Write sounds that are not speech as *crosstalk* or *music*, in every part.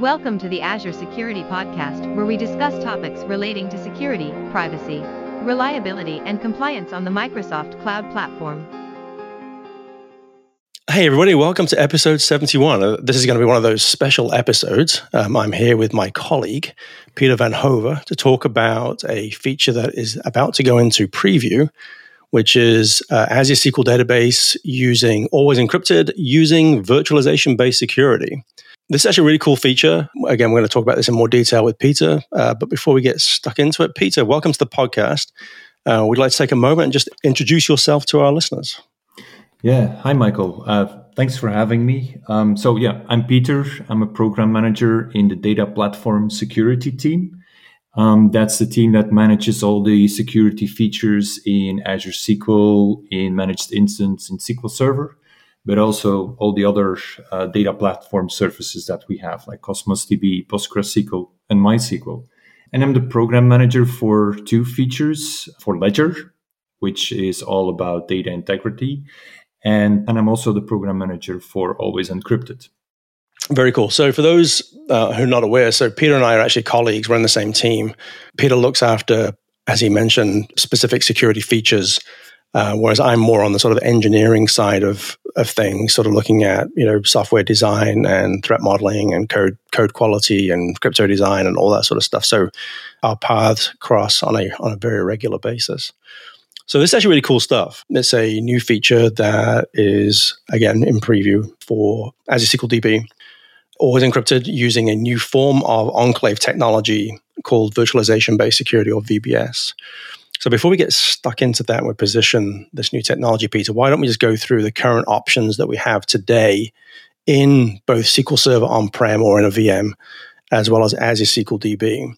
Welcome to the Azure Security Podcast, where we discuss topics relating to security, privacy, reliability, and compliance on the Microsoft Cloud Platform. Hey, everybody, welcome to episode 71. Uh, this is going to be one of those special episodes. Um, I'm here with my colleague, Pieter Vanhove, to talk about a feature that is about to go into preview, which is uh, Azure SQL Database using always encrypted using virtualization based security. This is actually a really cool feature. Again, we're going to talk about this in more detail with Pieter. Uh, but before we get stuck into it, Pieter, welcome to the podcast. Uh, we'd like to take a moment and just introduce yourself to our listeners. Yeah. Hi, Michael. Uh, thanks for having me. Um, so, yeah, I'm Pieter. I'm a program manager in the data platform security team. Um, that's the team that manages all the security features in Azure SQL, in Managed Instance, in SQL Server but also all the other uh, data platform services that we have, like Cosmos DB, PostgreSQL, and MySQL. And I'm the program manager for two features for Ledger, which is all about data integrity. And, and I'm also the program manager for Always Encrypted. Very cool. So, for those uh, who are not aware, so Pieter and I are actually colleagues. We're in the same team. Pieter looks after, as he mentioned, specific security features uh, whereas I'm more on the sort of engineering side of, of things, sort of looking at you know software design and threat modeling and code code quality and crypto design and all that sort of stuff. So our paths cross on a on a very regular basis. So this is actually really cool stuff. It's a new feature that is again in preview for Azure SQL DB, always encrypted using a new form of enclave technology called virtualization based security or VBS. So before we get stuck into that and we position this new technology, Pieter, why don't we just go through the current options that we have today in both SQL Server on-prem or in a VM, as well as Azure SQL DB.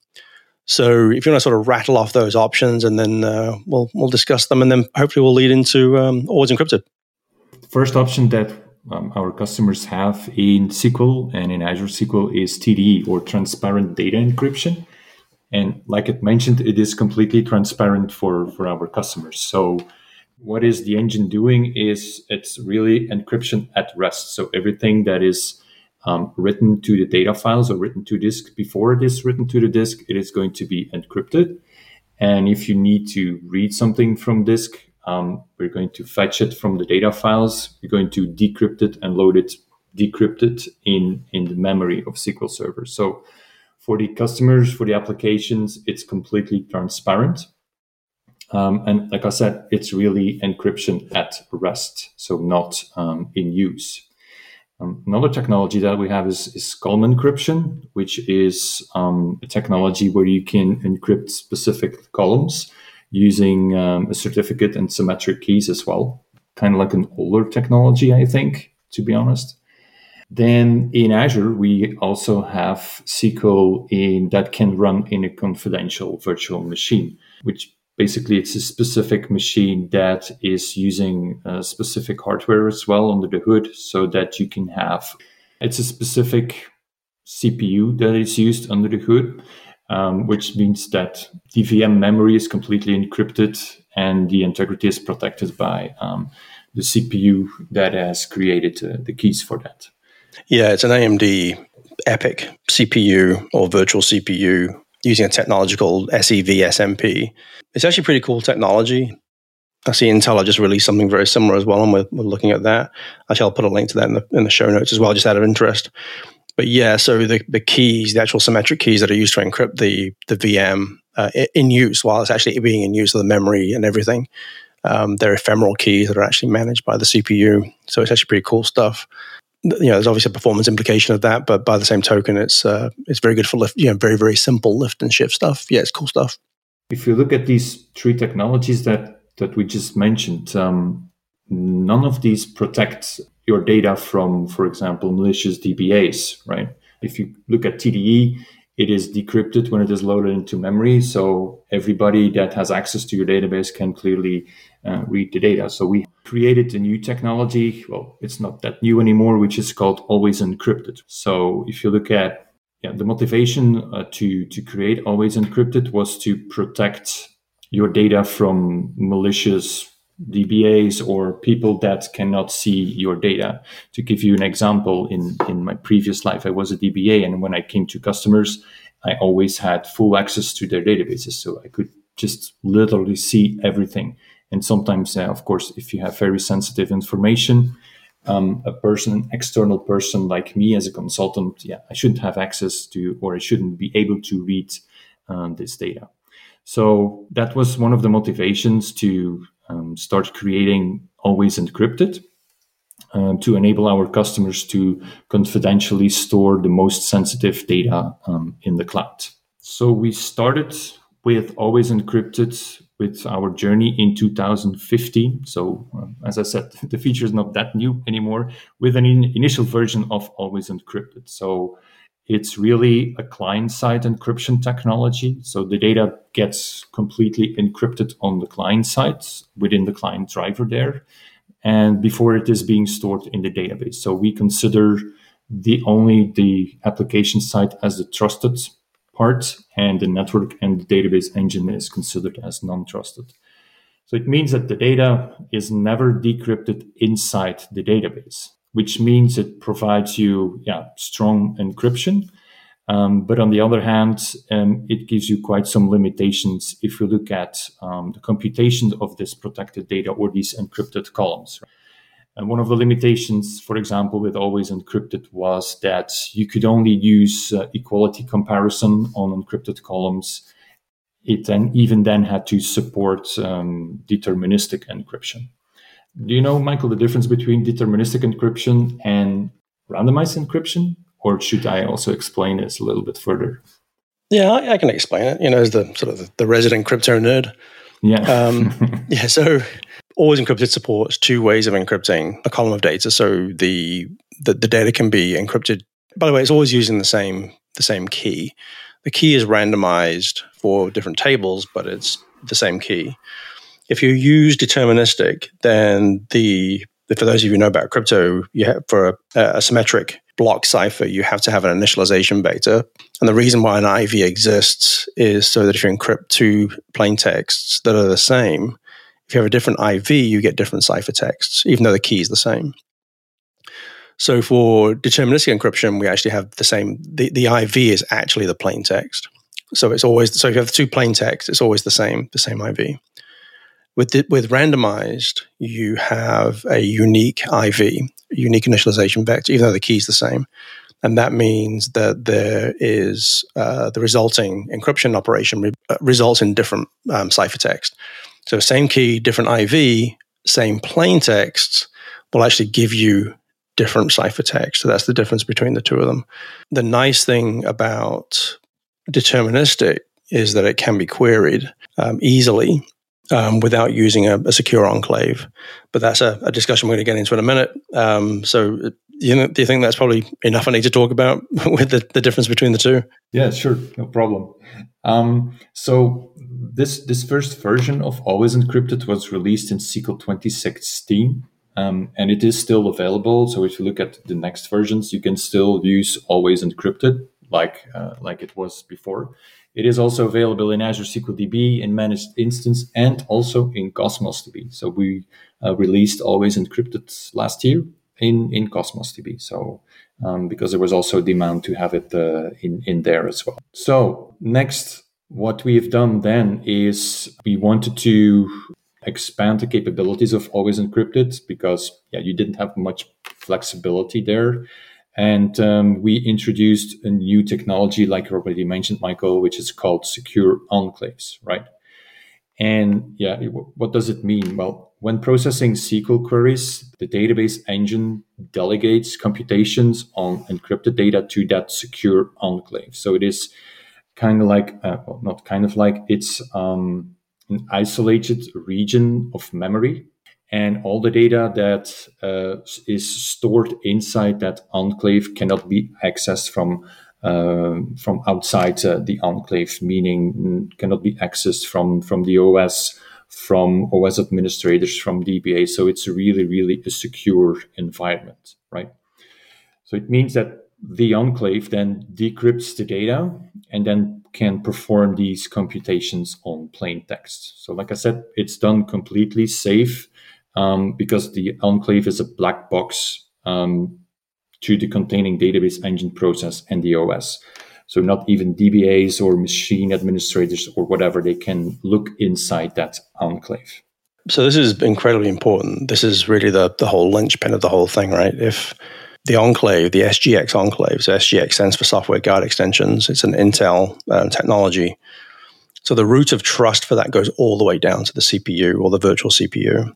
So if you want to sort of rattle off those options, and then uh, we'll we'll discuss them, and then hopefully we'll lead into um, always encrypted. First option that um, our customers have in SQL and in Azure SQL is TDE or transparent data encryption. And like it mentioned, it is completely transparent for, for our customers. So what is the engine doing is it's really encryption at rest. So everything that is um, written to the data files or written to disk before it is written to the disk, it is going to be encrypted. And if you need to read something from disk, um, we're going to fetch it from the data files. We're going to decrypt it and load it decrypted in, in the memory of SQL Server. So for the customers, for the applications, it's completely transparent. Um, and like I said, it's really encryption at rest, so not um, in use. Um, another technology that we have is, is column encryption, which is um, a technology where you can encrypt specific columns using um, a certificate and symmetric keys as well. Kind of like an older technology, I think, to be honest. Then in Azure, we also have SQL in, that can run in a confidential virtual machine, which basically it's a specific machine that is using specific hardware as well under the hood so that you can have it's a specific CPU that is used under the hood, um, which means that the VM memory is completely encrypted and the integrity is protected by um, the CPU that has created uh, the keys for that. Yeah, it's an AMD EPYC CPU or virtual CPU using a technology called SEV SNP. It's actually pretty cool technology. I see Intel have just released something very similar as well, and we're, we're looking at that. Actually, I'll put a link to that in the, in the show notes as well, just out of interest. But yeah, so the, the keys, the actual symmetric keys that are used to encrypt the, the VM uh, in use while it's actually being in use, of the memory and everything, um, they're ephemeral keys that are actually managed by the CPU. So it's actually pretty cool stuff you know, there's obviously a performance implication of that, but by the same token, it's uh, it's very good for lift, you know, very very simple lift and shift stuff. Yeah, it's cool stuff. If you look at these three technologies that that we just mentioned, um, none of these protect your data from, for example, malicious DBAs, right? If you look at TDE, it is decrypted when it is loaded into memory. So everybody that has access to your database can clearly uh, read the data. So we created a new technology. Well, it's not that new anymore, which is called always encrypted. So if you look at yeah, the motivation uh, to to create always encrypted was to protect your data from malicious DBAs or people that cannot see your data. To give you an example, in, in my previous life, I was a DBA, and when I came to customers, I always had full access to their databases. So I could just literally see everything. And sometimes, uh, of course, if you have very sensitive information, um, a person, an external person like me as a consultant, yeah, I shouldn't have access to, or I shouldn't be able to read um, this data. So that was one of the motivations to um, start creating Always Encrypted um, to enable our customers to confidentially store the most sensitive data um, in the cloud. So we started with Always Encrypted with our journey in 2015. So, um, as I said, *laughs* the feature is not that new anymore with an in- initial version of Always Encrypted. So, it's really a client side encryption technology. So, the data gets completely encrypted on the client side within the client driver there. And before it is being stored in the database. So, we consider the only the application side as the trusted part, and the network and the database engine is considered as non-trusted. So it means that the data is never decrypted inside the database, which means it provides you yeah, strong encryption. Um, but on the other hand, um, it gives you quite some limitations if you look at um, the computation of this protected data or these encrypted columns. And one of the limitations, for example, with Always Encrypted was that you could only use uh, equality comparison on encrypted columns. It then even then had to support um, deterministic encryption. Do you know, Michael, the difference between deterministic encryption and randomized encryption? Or should I also explain this a little bit further? Yeah, I, I can explain it. You know, as the sort of the, the resident crypto nerd. Yeah. um, *laughs* yeah. So Always Encrypted supports two ways of encrypting a column of data. So the, the, the data can be encrypted. By the way, it's always using the same the same key. The key is randomized for different tables, but it's the same key. If you use deterministic, then the for those of you who know about crypto, you have for a, a symmetric block cipher, you have to have an initialization vector. And the reason why an IV exists is so that if you encrypt two plain texts that are the same, if you have a different IV, you get different ciphertexts, even though the key is the same. So for deterministic encryption, we actually have the same. The, the IV is actually the plain text. So it's always so if you have two plain text, it's always the same, the same IV. With the, with randomized, you have a unique IV, unique initialization vector, even though the key is the same, and that means that there is uh, the resulting encryption operation re- uh, results in different um, ciphertext. So same key, different IV, same plain texts will actually give you different ciphertext. So that's the difference between the two of them. The nice thing about deterministic is that it can be queried um, easily um, without using a, a, secure enclave. But that's a, a, discussion we're going to get into in a minute. Um, so, you know, do you think that's probably enough I need to talk about *laughs* with the, the difference between the two? Yeah, sure, no problem. Um, so this this first version of Always Encrypted was released in SQL 2016. Um, and it is still available. So if you look at the next versions, you can still use Always Encrypted like uh, like it was before. It is also available in Azure SQL DB, in managed instance, and also in Cosmos DB. So we uh, released Always Encrypted last year in, in Cosmos DB. So um, because there was also demand to have it uh, in, in there as well. So next, what we've done then is we wanted to expand the capabilities of Always Encrypted because yeah, you didn't have much flexibility there. And um, we introduced a new technology, like you already mentioned, Michael, which is called secure enclaves, right? And yeah, what does it mean? Well, when processing SQL queries, the database engine delegates computations on encrypted data to that secure enclave. So it is kind of like, uh, well, not kind of like, it's um, an isolated region of memory and all the data that uh, is stored inside that enclave cannot be accessed from uh, from outside uh, the enclave, meaning cannot be accessed from from the OS, from OS administrators, from DBA. So it's really, really a secure environment, right? So it means that the enclave then decrypts the data and then can perform these computations on plain text. So, like I said, it's done completely safe um, because the enclave is a black box um, to the containing database engine process and the OS. So not even DBAs or machine administrators or whatever, they can look inside that enclave. So this is incredibly important. This is really the, the whole linchpin of the whole thing, right? If the enclave, the SGX enclave, so SGX stands for Software Guard Extensions. It's an Intel um, technology. So the root of trust for that goes all the way down to the CPU or the virtual CPU.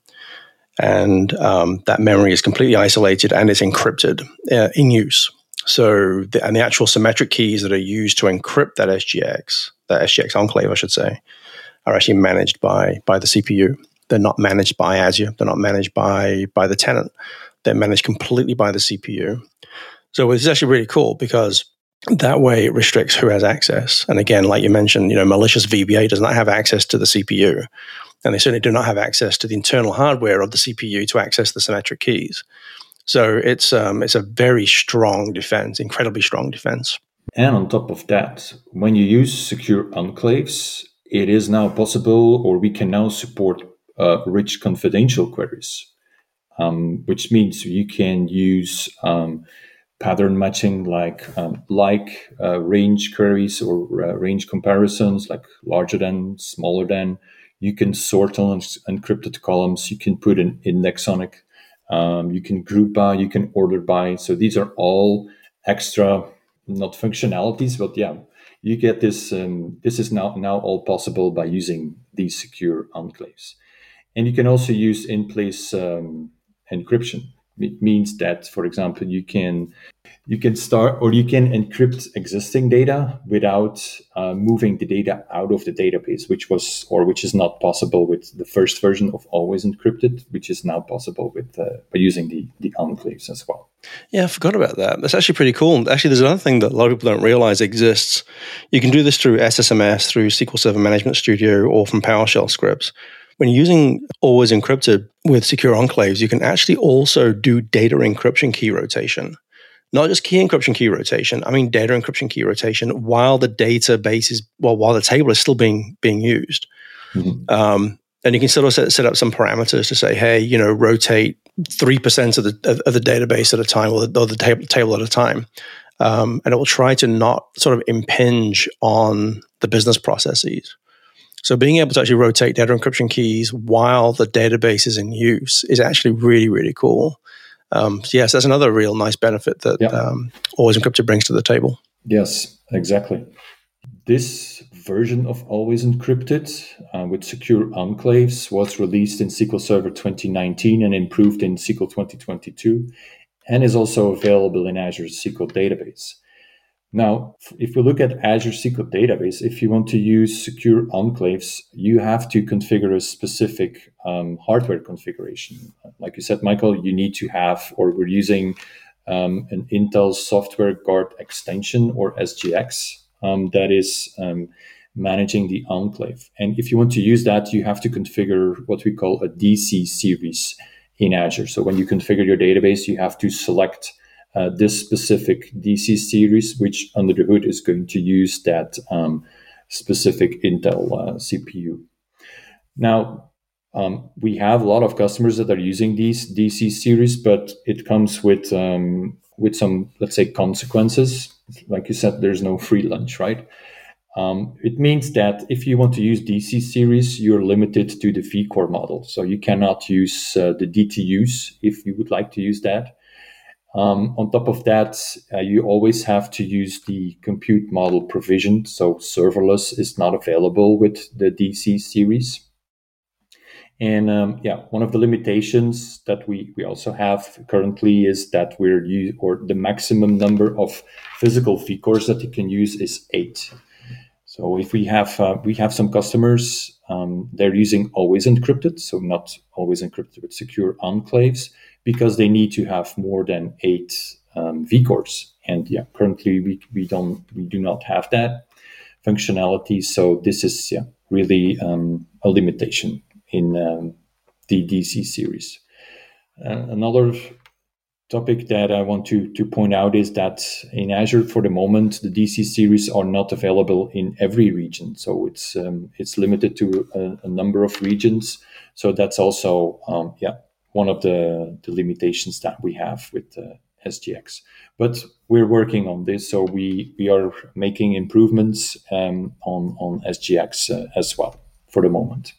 And um, that memory is completely isolated and it's encrypted uh, in use. So, the, and the actual symmetric keys that are used to encrypt that SGX, that SGX enclave, I should say, are actually managed by by the CPU. They're not managed by Azure. They're not managed by by the tenant. They're managed completely by the CPU. So it's actually really cool because that way it restricts who has access. And again, like you mentioned, you know, malicious DBA does not have access to the CPU, and they certainly do not have access to the internal hardware of the CPU to access the symmetric keys. So it's um, it's a very strong defense, incredibly strong defense. And on top of that, when you use secure enclaves, it is now possible, or we can now support uh, rich confidential queries, um, which means you can use um, pattern matching like um, like uh, range queries or uh, range comparisons, like larger than, smaller than. You can sort on encrypted columns. You can put an index on it um, you can group by, you can order by. So these are all extra, not functionalities, but yeah, you get this. Um, this is now now all possible by using these secure enclaves, and you can also use in-place um, encryption. It means that, for example, you can you can start or you can encrypt existing data without uh, moving the data out of the database, which was or which is not possible with the first version of Always Encrypted, which is now possible with uh, by using the the enclaves as well. Yeah, I forgot about that. That's actually pretty cool. Actually, there's another thing that a lot of people don't realize exists. You can do this through SSMS, through SQL Server Management Studio, or from PowerShell scripts. When you're using Always Encrypted with secure enclaves, you can actually also do data encryption key rotation. Not just key encryption key rotation, I mean data encryption key rotation while the database is, well, while the table is still being being used. Mm-hmm. Um, and you can sort of set, set up some parameters to say, hey, you know, rotate 3% of the, of, of the database at a time or the, or the table, table at a time. Um, and it will try to not sort of impinge on the business processes. So being able to actually rotate data encryption keys while the database is in use is actually really, really cool. Um, so yes, that's another real nice benefit that yeah. um, Always Encrypted brings to the table. Yes, exactly. This version of Always Encrypted uh, with secure enclaves was released in SQL Server 2019 and improved in SQL 2022 and is also available in Azure SQL Database. Now, if we look at Azure SQL Database, if you want to use secure enclaves, you have to configure a specific um, hardware configuration. Like you said, Michael, you need to have, or we're using um, an Intel Software Guard extension or SGX um, that is um, managing the enclave. And if you want to use that, you have to configure what we call a DC series in Azure. So when you configure your database, you have to select uh, this specific DC series, which under the hood is going to use that um, specific Intel uh, CPU. Now, um, we have a lot of customers that are using these DC series, but it comes with um, with some, let's say, consequences. Like you said, there's no free lunch, right? Um, it means that if you want to use DC series, you're limited to the vCore model. So you cannot use uh, the DTUs if you would like to use that. Um, on top of that, uh, you always have to use the compute model provision. So serverless is not available with the DC series. And um, yeah, one of the limitations that we, we also have currently is that we're use, or the maximum number of physical vCores that you can use is eight. So if we have uh, we have some customers, um, they're using always encrypted, so not always encrypted with secure enclaves because they need to have more than eight um, vCores. And yeah, currently we, we don't we do not have that functionality. So this is yeah, really um, a limitation in um, the DC series. Uh, another topic that I want to, to point out is that in Azure, for the moment, the DC series are not available in every region. So it's um, it's limited to a, a, number of regions. So that's also um, yeah one of the, the limitations that we have with uh, SGX. But we're working on this, so we we are making improvements um, on on SGX uh, as well for the moment.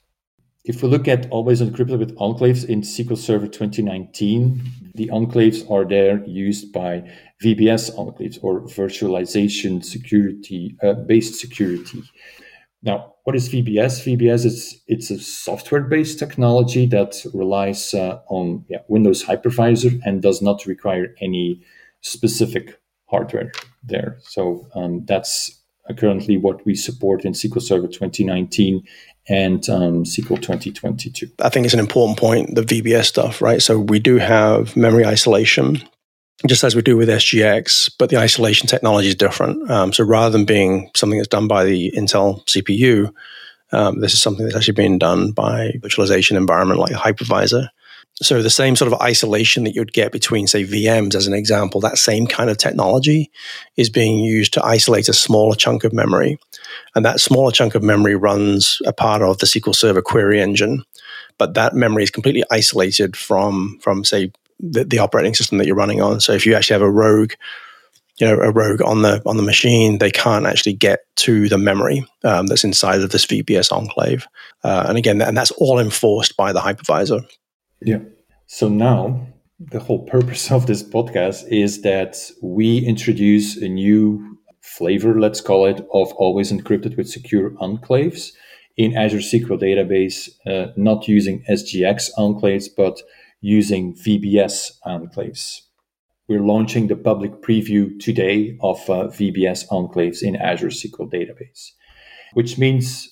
If we look at always encrypted with enclaves in SQL Server 2019, the enclaves are there used by VBS enclaves or virtualization security uh, based security. Now, what is VBS? VBS is it's a software-based technology that relies uh, on yeah, Windows hypervisor and does not require any specific hardware there. So um, that's currently what we support in SQL Server 2019 and um, SQL 2022. I think it's an important point, the VBS stuff, right? So we do have memory isolation, just as we do with SGX, but the isolation technology is different. Um, so rather than being something that's done by the Intel CPU, um, this is something that's actually being done by virtualization environment like hypervisor. So the same sort of isolation that you'd get between, say, VMs as an example, that same kind of technology is being used to isolate a smaller chunk of memory. And that smaller chunk of memory runs a part of the SQL Server query engine. But that memory is completely isolated from, from say, the, the operating system that you're running on. So if you actually have a rogue, you know, a rogue on the on the machine, they can't actually get to the memory um, that's inside of this VBS enclave. Uh, and again, and that's all enforced by the hypervisor. Yeah. So now the whole purpose of this podcast is that we introduce a new flavor, let's call it, of always encrypted with secure enclaves in Azure SQL database, uh, not using SGX enclaves, but using VBS enclaves. We're launching the public preview today of uh, VBS enclaves in Azure SQL database, which means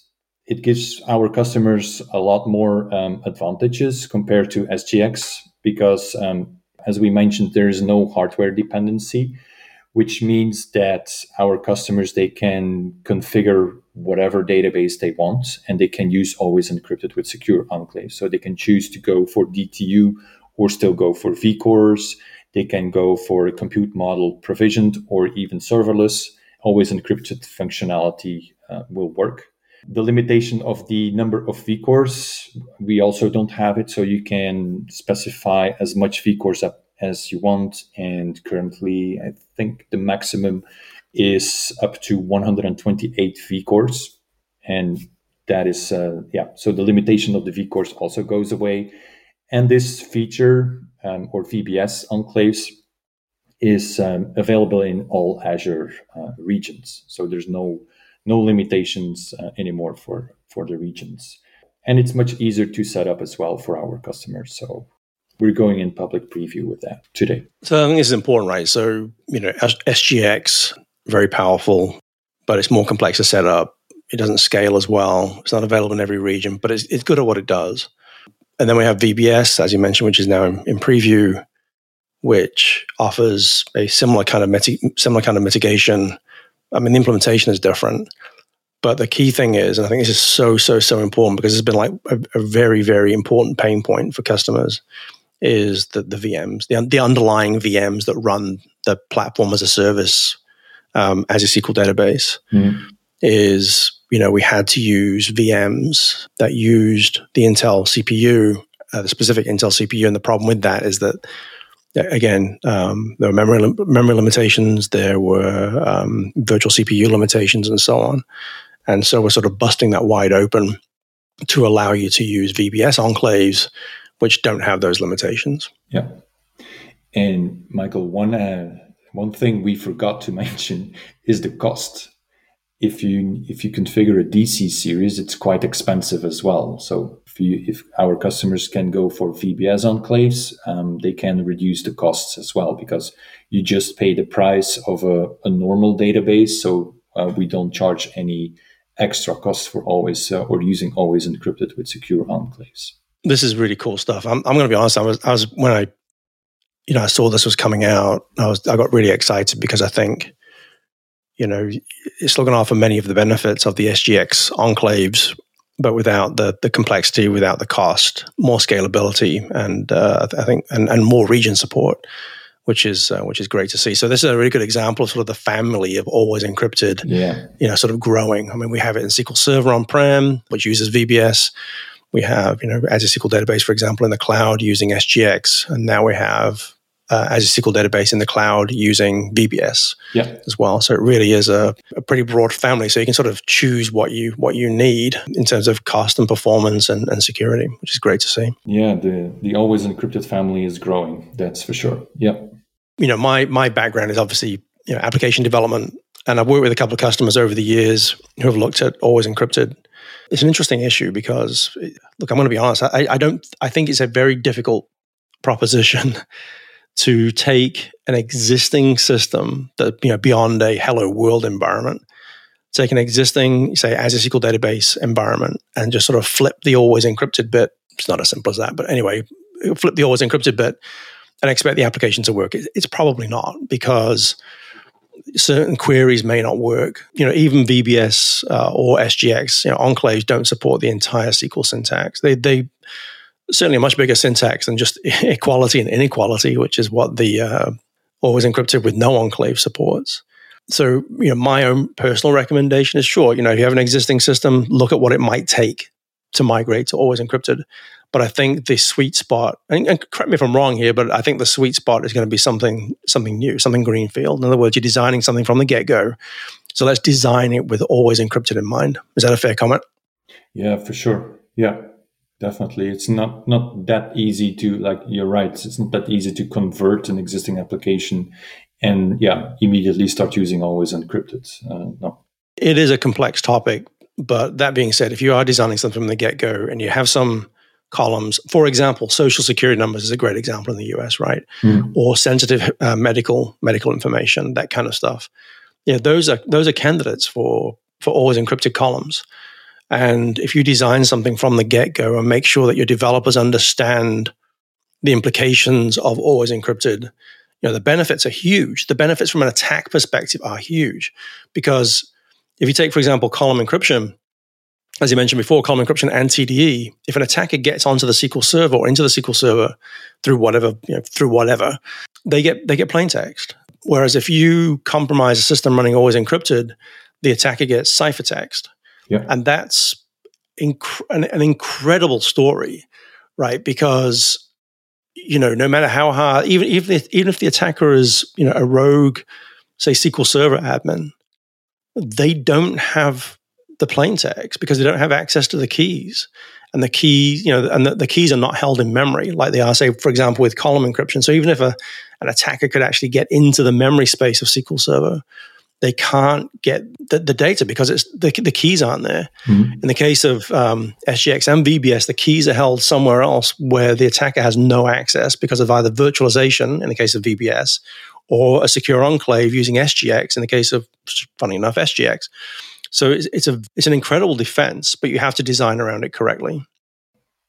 it gives our customers a lot more um, advantages compared to SGX because, um, as we mentioned, there is no hardware dependency, which means that our customers they can configure whatever database they want, and they can use always encrypted with secure enclave. So they can choose to go for DTU or still go for vCores. They can go for a compute model provisioned or even serverless. Always encrypted functionality uh, will work the limitation of the number of vcores we also don't have it so you can specify as much vcores as you want and currently i think the maximum is up to 128 vcores and that is uh, yeah so the limitation of the vcores also goes away. And this feature um, or vbs enclaves is um, available in all azure uh, regions. So there's no no limitations uh, anymore for for the regions. And it's much easier to set up as well for our customers. So we're going in public preview with that today. So i think this is important right? So you know sgx very powerful but it's more complex to set up. It doesn't scale as well. It's not available in every region but it's, it's good at what it does. And then we have vbs as you mentioned which is now in, in preview which offers a similar kind of similar kind of mitigation. I mean, the implementation is different. But the key thing is, and I think this is so, so, so important because it's been like a, a very, very important pain point for customers, is that the VMs, the, the underlying VMs that run the platform as a service um, as a SQL database, mm. is, you know, we had to use VMs that used the Intel CPU, uh, the specific Intel CPU. And the problem with that is that again, um, there were memory memory limitations, there were um, virtual CPU limitations, and so on. And so we're sort of busting that wide open to allow you to use VBS enclaves, which don't have those limitations. Yeah. And Michael, one uh, one thing we forgot to *laughs* mention is the cost if you if you configure a DC series, it's quite expensive as well. So if you if our customers can go for VBS enclaves, um, they can reduce the costs as well because you just pay the price of a, a normal database. So uh, we don't charge any extra costs for always uh, or using always encrypted with secure enclaves. This is really cool stuff. I'm, I'm going to be honest. I was I was when I you know I saw this was coming out. I was I got really excited because I think you know, it's looking after many of the benefits of the SGX enclaves, but without the the complexity, without the cost, more scalability, and uh, I think and, and more region support. which is uh, which is great to see. So this is a really good example of sort of the family of always encrypted, yeah. you know, sort of growing. I mean, we have it in SQL Server on prem, which uses VBS. We have, you know, Azure SQL database, for example, in the cloud using SGX, and now we have uh, Azure SQL database in the cloud using VBS yeah. as well. So it really is a, a, pretty broad family. So you can sort of choose what you what you need in terms of cost and performance and, and security, which is great to see. Yeah, the the always encrypted family is growing. That's for sure. Yeah. You know, my my background is obviously you know application development, and I've worked with a couple of customers over the years who have looked at always encrypted. It's an interesting issue because, look, I'm going to be honest. I, I don't. I think it's a very difficult proposition *laughs* to take an existing system that you know beyond a hello world environment take an existing say Azure SQL database environment and just sort of flip the always encrypted bit it's not as simple as that but anyway flip the always encrypted bit and expect the application to work it's probably not because certain queries may not work you know even vbs uh, or sgx you know enclaves don't support the entire sql syntax they they certainly a much bigger syntax than just *laughs* equality and inequality, which is what the uh, always encrypted with no enclave supports. So, you know, my own personal recommendation is sure, you know, if you have an existing system, look at what it might take to migrate to always encrypted. But I think the sweet spot, and, and correct me if I'm wrong here, but I think the sweet spot is going to be something something new, something greenfield. In other words, you're designing something from the get go. So let's design it with always encrypted in mind. Is that a fair comment? Yeah, for sure. Yeah, definitely it's not not that easy to like you're right it's not that easy to convert an existing application and yeah immediately start using always encrypted uh, no it is a complex topic but that being said if you are designing something from the get-go and you have some columns. For example social security numbers is a great example in the us right? Mm. or sensitive uh, medical medical information that kind of stuff. Yeah those are those are candidates for for always encrypted columns. And if you design something from the get go and make sure that your developers understand the implications of always encrypted, you know, the benefits are huge. The benefits from an attack perspective are huge. Because if you take, for example, column encryption, as you mentioned before, column encryption and TDE, if an attacker gets onto the SQL server or into the SQL server through whatever, you know, through whatever, they get they get plain text. Whereas if you compromise a system running always encrypted, the attacker gets ciphertext. Yeah. And that's inc- an, an incredible story, right? Because you know, no matter how hard, even even if, even if the attacker is you know a rogue, say SQL Server admin, they don't have the plain text because they don't have access to the keys, and the keys, you know, and the, the keys are not held in memory like they are, say, for example, with column encryption. So even if a an attacker could actually get into the memory space of SQL Server, they can't get the, the data because it's the, the keys aren't there. Mm-hmm. In the case of um, SGX and VBS, the keys are held somewhere else where the attacker has no access because of either virtualization in the case of VBS or a secure enclave using SGX in the case of, funny enough, SGX. So it's, it's a it's an incredible defense, but you have to design around it correctly.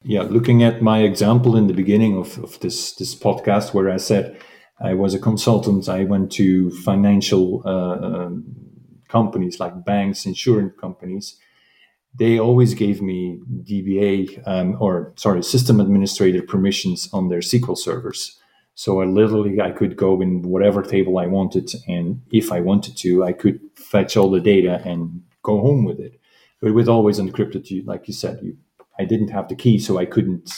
Yeah, looking at my example in the beginning of, of this this podcast where I said I was a consultant. I went to financial uh, um, companies like banks, insurance companies. They always gave me DBA um, or sorry, system administrator permissions on their SQL servers. So I literally I could go in whatever table I wanted, and if I wanted to, I could fetch all the data and go home with it. But with always encrypted, you like you said, you I didn't have the key, so I couldn't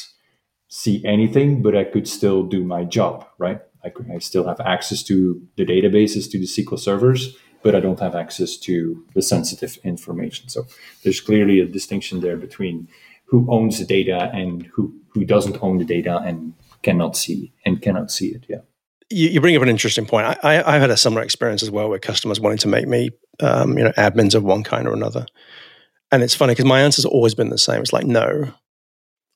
see anything, but I could still do my job, right? I, I still have access to the databases, to the SQL servers, but I don't have access to the sensitive information. So there's clearly a distinction there between who owns the data and who, who doesn't own the data and cannot see and cannot see it. Yeah. You, you bring up an interesting point. I, I, have had a similar experience as well with customers wanting to make me, um, you know, admins of one kind or another. And it's funny because my answer's always been the same. It's like, no,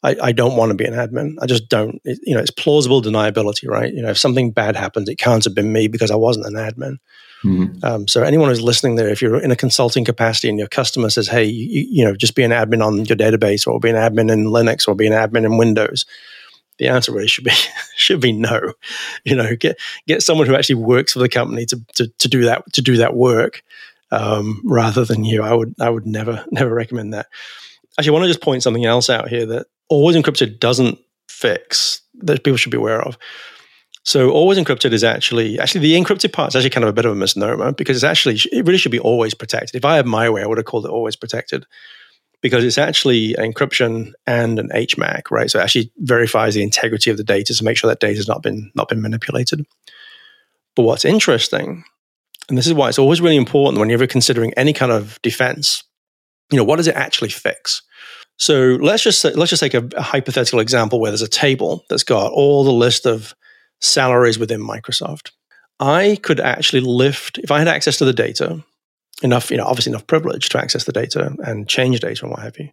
I, I, don't want to be an admin. I just don't. It, you know, it's plausible deniability, right? You know, if something bad happens, it can't have been me because I wasn't an admin. Mm-hmm. Um, so anyone who's listening there, if you're in a consulting capacity and your customer says, "Hey, you, you, know, just be an admin on your database, or be an admin in Linux, or be an admin in Windows," the answer really should be *laughs* should be no. You know, get get someone who actually works for the company to to, to do that to do that work um, rather than you. I would I would never *laughs* never recommend that. Actually, I want to just point something else out here that always encrypted doesn't fix that people should be aware of. So always encrypted is actually actually the encrypted part is actually kind of a bit of a misnomer because it's actually it really should be always protected. If I had my way, I would have called it always protected because it's actually encryption and an HMAC, right? So it actually verifies the integrity of the data to make sure that data has not been not been manipulated. But what's interesting, and this is why it's always really important when you're considering any kind of defense, you know, what does it actually fix? So let's just let's just take a, a hypothetical example where there's a table that's got all the list of salaries within Microsoft. I could actually lift if I had access to the data enough, you know, obviously enough privilege to access the data and change data and what have you,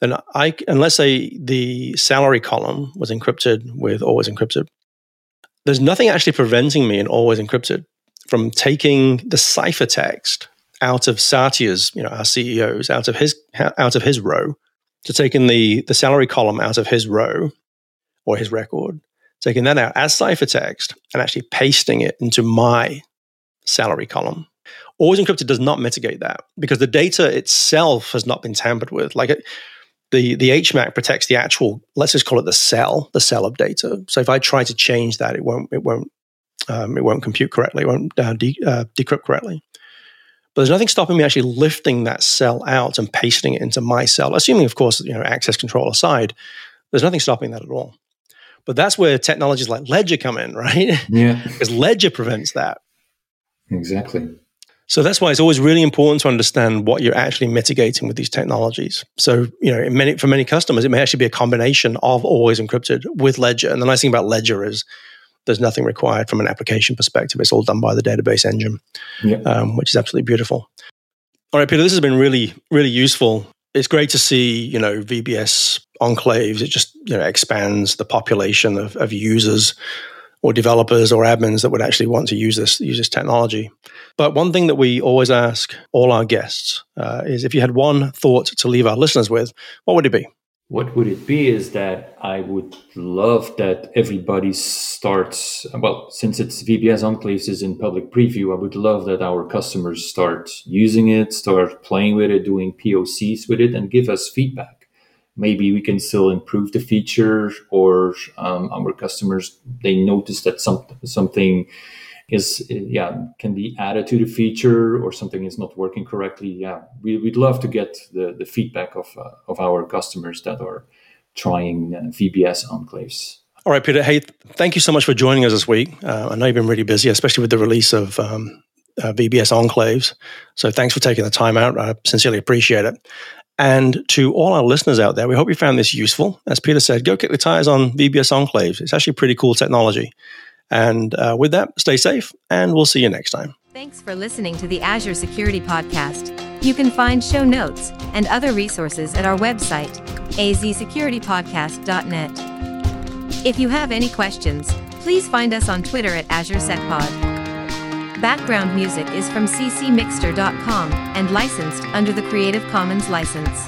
then I, and let's say the salary column was encrypted with always encrypted, there's nothing actually preventing me in always encrypted from taking the ciphertext out of Satya's, you know, our CEO's, out of his, out of his row, to taking the, the salary column out of his row or his record, taking that out as ciphertext and actually pasting it into my salary column Always encrypted does not mitigate that because the data itself has not been tampered with. Like it, the the HMAC protects the actual, let's just call it the cell, the cell of data. So if I try to change that, it won't it won't um, it won't compute correctly, it won't uh, de- uh, decrypt correctly. But there's nothing stopping me actually lifting that cell out and pasting it into my cell, assuming, of course, you know, access control aside. There's nothing stopping that at all. But that's where technologies like Ledger come in, *laughs* right? Yeah, because Ledger prevents that. Exactly. So that's why it's always really important to understand what you're actually mitigating with these technologies. So, you know, many, for many customers, it may actually be a combination of always encrypted with Ledger. And the nice thing about Ledger is there's nothing required from an application perspective. It's all done by the database engine, yeah. um, which is absolutely beautiful. All right, Pieter, this has been really, really useful. It's great to see, you know, VBS enclaves. It just, you know, expands the population of, of users or developers or admins that would actually want to use this use this technology. But one thing that we always ask all our guests uh, is if you had one thought to leave our listeners with, what would it be? What would it be is that I would love that everybody starts, well, since it's VBS Enclaves is in public preview, I would love that our customers start using it, start playing with it, doing POCs with it, and give us feedback maybe we can still improve the feature or um, our customers they notice that some, something is yeah can be added to the feature or something is not working correctly yeah we, would love to get the, the feedback of, uh, of our customers that are trying uh, vbs enclaves all right peter hey thank you so much for joining us this week uh, i know you've been really busy especially with the release of um, uh, VBS enclaves. So thanks for taking the time out. I sincerely appreciate it. And to all our listeners out there, we hope you found this useful. As Pieter said, go kick the tires on VBS Enclaves. It's actually pretty cool technology. And uh, with that, stay safe, and we'll see you next time. Thanks for listening to the Azure Security Podcast. You can find show notes and other resources at our website, azsecuritypodcast.net. If you have any questions, please find us on Twitter at AzureSecPod. Background music is from ccmixter.com and licensed under the Creative Commons license.